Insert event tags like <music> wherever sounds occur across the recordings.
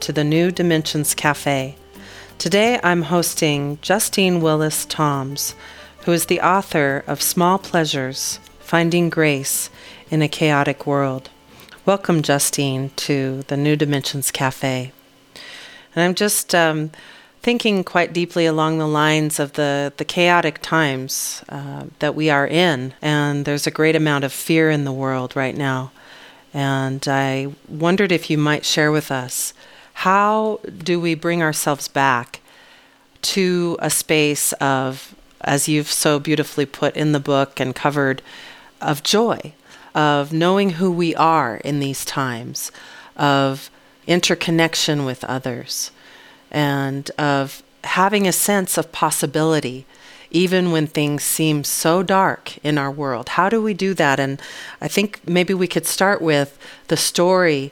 to the New Dimensions Cafe. Today I'm hosting Justine Willis Toms, who is the author of Small Pleasures Finding Grace in a Chaotic World. Welcome, Justine, to the New Dimensions Cafe. And I'm just um, thinking quite deeply along the lines of the, the chaotic times uh, that we are in, and there's a great amount of fear in the world right now. And I wondered if you might share with us how do we bring ourselves back to a space of, as you've so beautifully put in the book and covered, of joy, of knowing who we are in these times, of interconnection with others, and of having a sense of possibility even when things seem so dark in our world. How do we do that? And I think maybe we could start with the story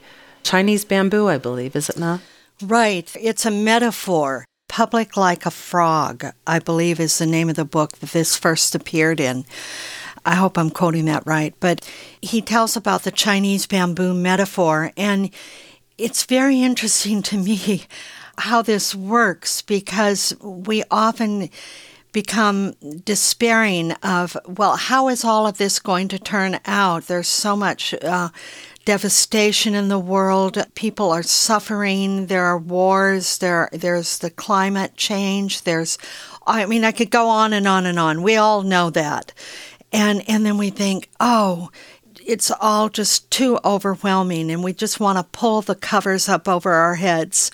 Chinese bamboo, I believe, is it not? Right. It's a metaphor. Public Like a Frog, I believe, is the name of the book that this first appeared in. I hope I'm quoting that right. But he tells about the Chinese bamboo metaphor, and it's very interesting to me <laughs> how this works because we often become despairing of, well, how is all of this going to turn out? There's so much uh, devastation in the world. People are suffering. There are wars. There, there's the climate change. There's, I mean, I could go on and on and on. We all know that, and and then we think, oh, it's all just too overwhelming, and we just want to pull the covers up over our heads.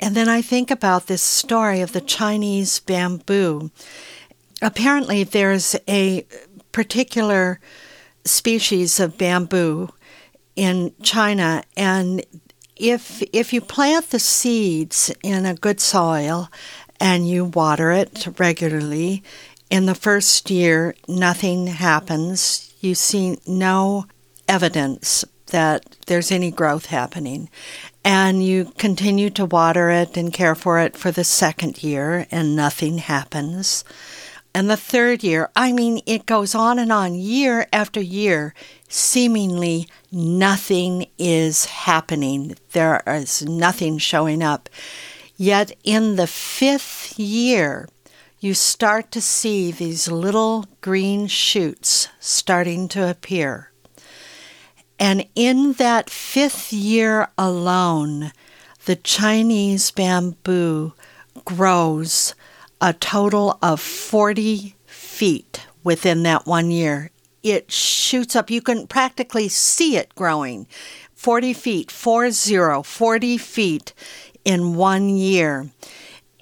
And then I think about this story of the Chinese bamboo. Apparently, there's a particular species of bamboo in China, and if if you plant the seeds in a good soil and you water it regularly, in the first year nothing happens. You see no evidence that there's any growth happening. And you continue to water it and care for it for the second year, and nothing happens. And the third year, I mean, it goes on and on, year after year seemingly nothing is happening. There is nothing showing up. Yet in the fifth year, you start to see these little green shoots starting to appear. And in that fifth year alone, the Chinese bamboo grows a total of 40 feet within that one year it shoots up. You can practically see it growing 40 feet, 40, 40 feet in one year.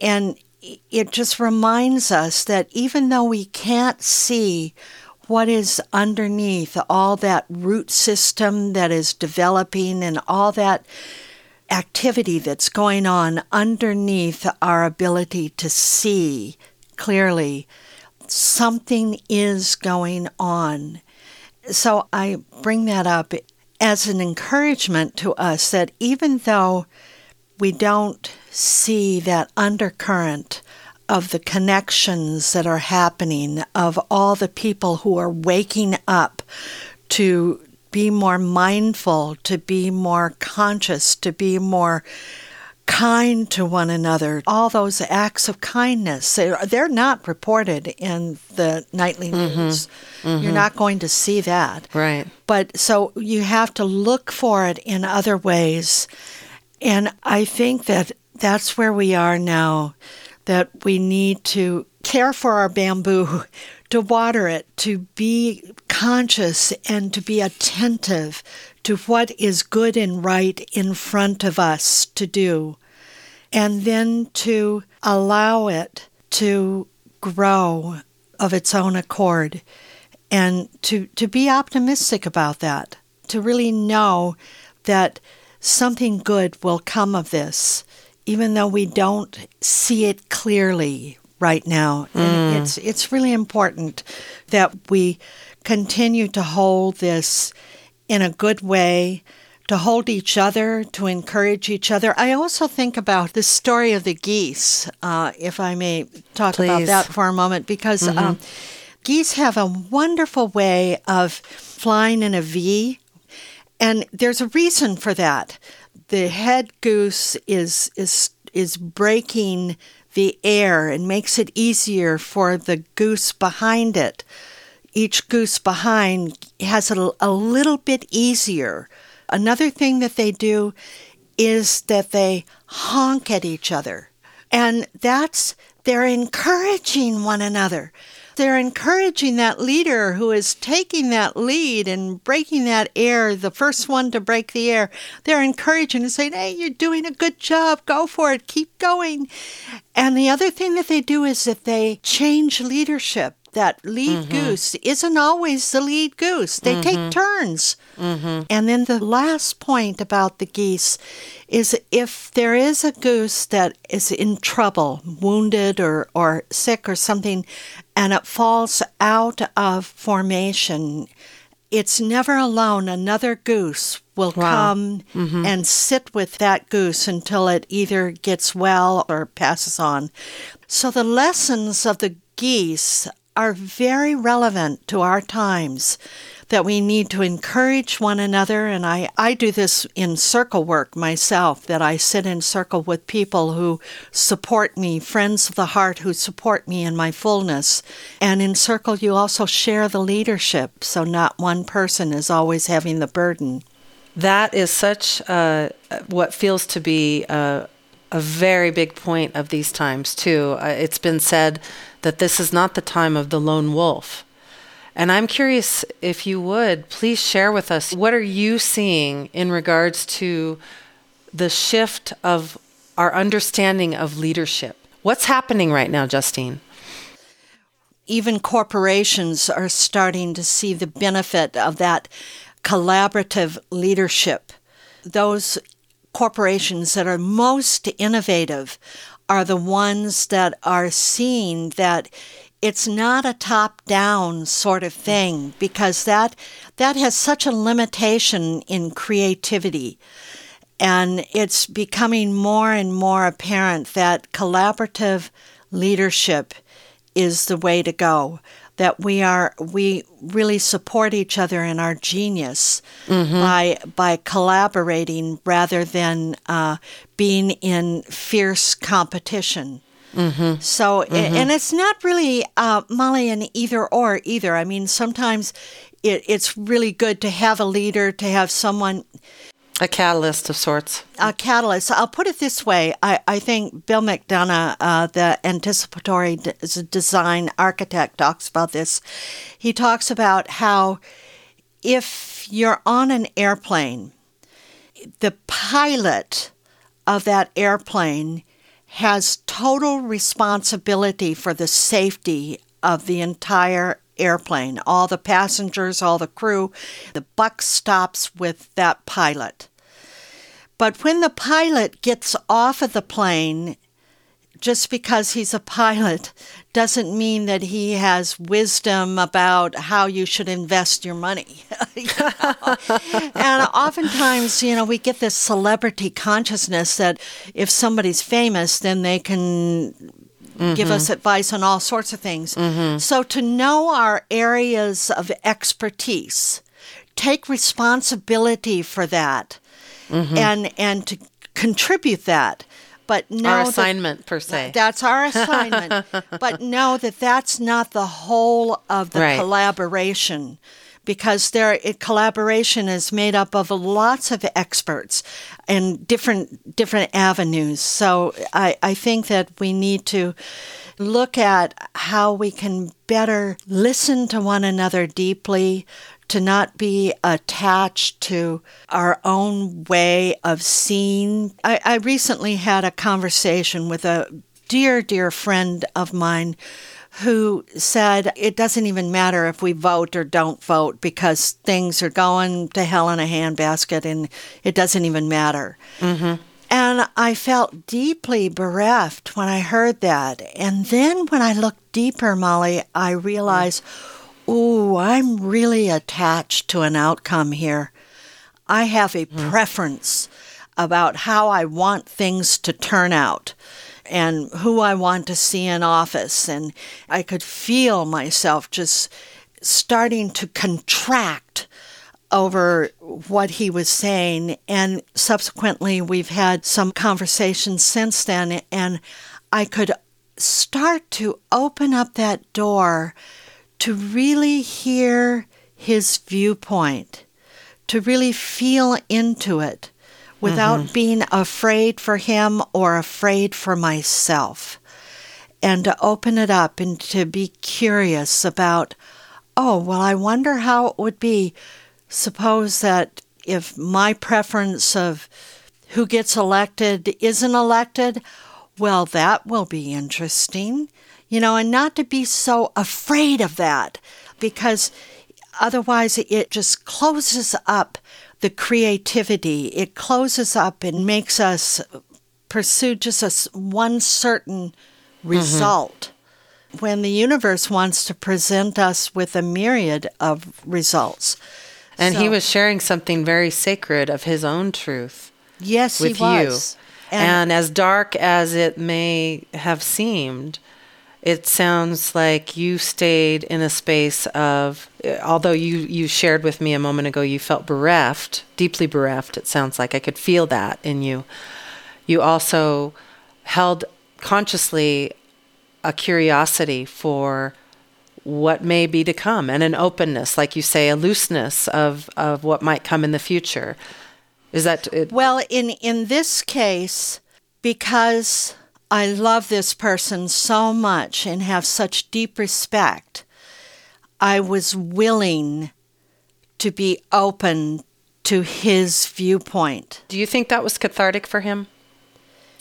And it just reminds us that even though we can't see what is underneath all that root system that is developing and all that activity that's going on underneath our ability to see clearly, something is going on. So I bring that up as an encouragement to us that even though we don't see that undercurrent of the connections that are happening, of all the people who are waking up to be more mindful, to be more conscious, to be more kind to one another. All those acts of kindness, they're not reported in the nightly mm-hmm. news. Mm-hmm. You're not going to see that. Right. But so you have to look for it in other ways. And I think that that's where we are now, that we need to care for our bamboo, to water it, to be conscious and to be attentive to what is good and right in front of us to do, and then to allow it to grow of its own accord, and to, to be optimistic about that, to really know that something good will come of this, even though we don't see it clearly right now. And it's it's really important that we continue to hold this in a good way, to hold each other, to encourage each other. I also think about the story of the geese, uh, if I may talk about that for a moment, because um, geese have a wonderful way of flying in a V, and there's a reason for that. The head goose is is is breaking the air and makes it easier for the goose behind it. Each goose behind has it a, little bit easier. Another thing that they do is that they honk at each other. And that's, they're encouraging one another. They're encouraging that leader who is taking that lead and breaking that air, the first one to break the air. They're encouraging and saying, Hey, you're doing a good job. Go for it. Keep going. And the other thing that they do is that they change leadership. That lead mm-hmm. goose isn't always the lead goose. They take mm-hmm. turns. Mm-hmm. And then the last point about the geese is if there is a goose that is in trouble, wounded or, or sick or something, and it falls out of formation, it's never alone. Another goose will come and sit with that goose until it either gets well or passes on. So the lessons of the geese are very relevant to our times that we need to encourage one another. And I, I do this in circle work myself that i sit in circle with people who support me friends of the heart who support me in my fullness. And in circle you also share the leadership so not one person is always having the burden. That is such uh, what feels to be a, a very big point of these times, too. Uh, it's been said that this is not the time of the lone wolf. And I'm curious if you would please share with us what are you seeing in regards to the shift of our understanding of leadership? What's happening right now, Justine? even corporations are starting to see the benefit of that collaborative leadership. Those corporations that are most innovative are the ones that are seeing that it's not a top down sort of thing because that that has such a limitation in creativity. And it's becoming more and more apparent that collaborative leadership is the way to go that we are we really support each other in our genius by by collaborating rather than uh, being in fierce competition. So a- and it's not really uh, molly an either or either. I mean sometimes it, it's really good to have a leader to have someone A catalyst of sorts. a catalyst. I'll put it this way. I, I think Bill McDonough, uh, the anticipatory design architect, talks about this. He talks about how if you're on an airplane, the pilot of that airplane has total responsibility for the safety of the entire airplane, all the passengers, all the crew. The buck stops with that pilot. But when the pilot gets off of the plane, just because he's a pilot doesn't mean that he has wisdom about how you should invest your money. <laughs> You and oftentimes, you know, we get this celebrity consciousness that if somebody's famous, then they can give us mm-hmm. advice on all sorts of things. Mm-hmm. So to know our areas of expertise, take responsibility for that, mm-hmm. and and to contribute that. But know Our that- assignment, per se. that's our assignment. <laughs> but know that that's not the whole of the Right. collaboration because their collaboration is made up of lots of experts and different different avenues. So I, I think that we need to look at how we can better listen to one another deeply, to not be attached to our own way of seeing. I, I recently had a conversation with a dear, dear friend of mine who said it doesn't even matter if we vote or don't vote because things are going to hell in a handbasket and it doesn't even matter. Mm-hmm. And I felt deeply bereft when I heard that. And then when I looked deeper, Molly, I realized, ooh, I'm really attached to an outcome here. I have a preference about how I want things to turn out and who I want to see in office. And I could feel myself just starting to contract over what he was saying. And subsequently, we've had some conversations since then, and I could start to open up that door to really hear his viewpoint, to really feel into it without mm-hmm. being afraid for him or afraid for myself. And to open it up and to be curious about, oh, well, I wonder how it would be. Suppose that if my preference of who gets elected isn't elected, well, that will be interesting. You know, and not to be so afraid of that because otherwise it just closes up the creativity. It closes up and makes us pursue just a, one certain result. Mm-hmm. When the universe wants to present us with a myriad of results. And so, he was sharing something very sacred of his own truth. Yes, with he was. You. And, and as dark as it may have seemed, it sounds like you stayed in a space of although you you shared with me a moment ago you felt bereft deeply bereft it sounds like. I could feel that in you. You also held consciously a curiosity for what may be to come and an openness like you say a looseness of of what might come in the future. Is that it? well in in this case because I love this person so much and have such deep respect. I was willing to be open to his viewpoint. Do you think that was cathartic for him?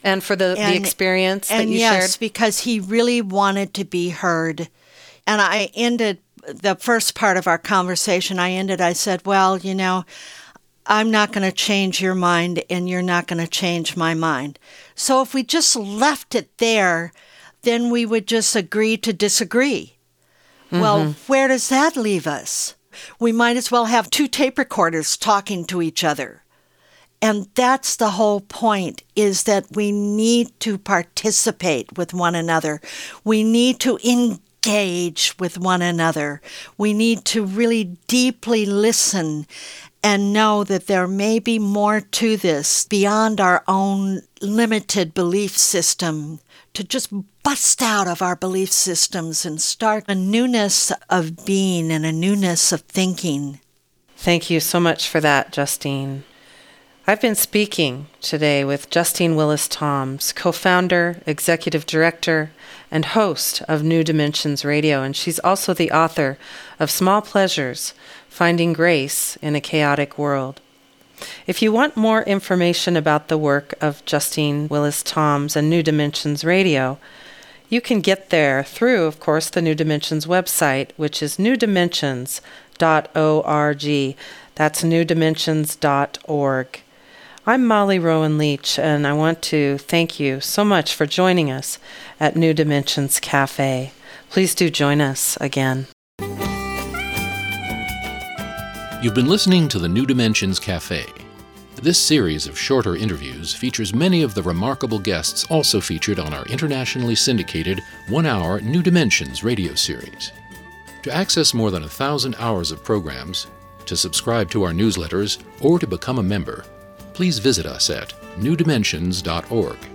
And for the, and, the experience that you yes, shared? because he really wanted to be heard. And I ended the first part of our conversation, I ended, I said, Well, you know, I'm not going to change your mind and you're not going to change my mind. So if we just left it there, then we would just agree to disagree. Mm-hmm. Well, where does that leave us? We might as well have two tape recorders talking to each other. And that's the whole point is that we need to participate with one another. We need to engage with one another. We need to really deeply listen and know that there may be more to this beyond our own limited belief system, to just bust out of our belief systems and start a newness of being and a newness of thinking. Thank you so much for that, Justine. I've been speaking today with Justine Willis Toms, co founder, executive director, and host of New Dimensions Radio, and she's also the author of Small Pleasures Finding Grace in a Chaotic World. If you want more information about the work of Justine Willis Toms and New Dimensions Radio, you can get there through, of course, the New Dimensions website, which is newdimensions.org. That's newdimensions.org. I'm Molly Rowan Leach, and I want to thank you so much for joining us at New Dimensions Cafe. Please do join us again. You've been listening to the New Dimensions Cafe. This series of shorter interviews features many of the remarkable guests also featured on our internationally syndicated one hour New Dimensions radio series. To access more than a thousand hours of programs, to subscribe to our newsletters, or to become a member, please visit us at newdimensions.org.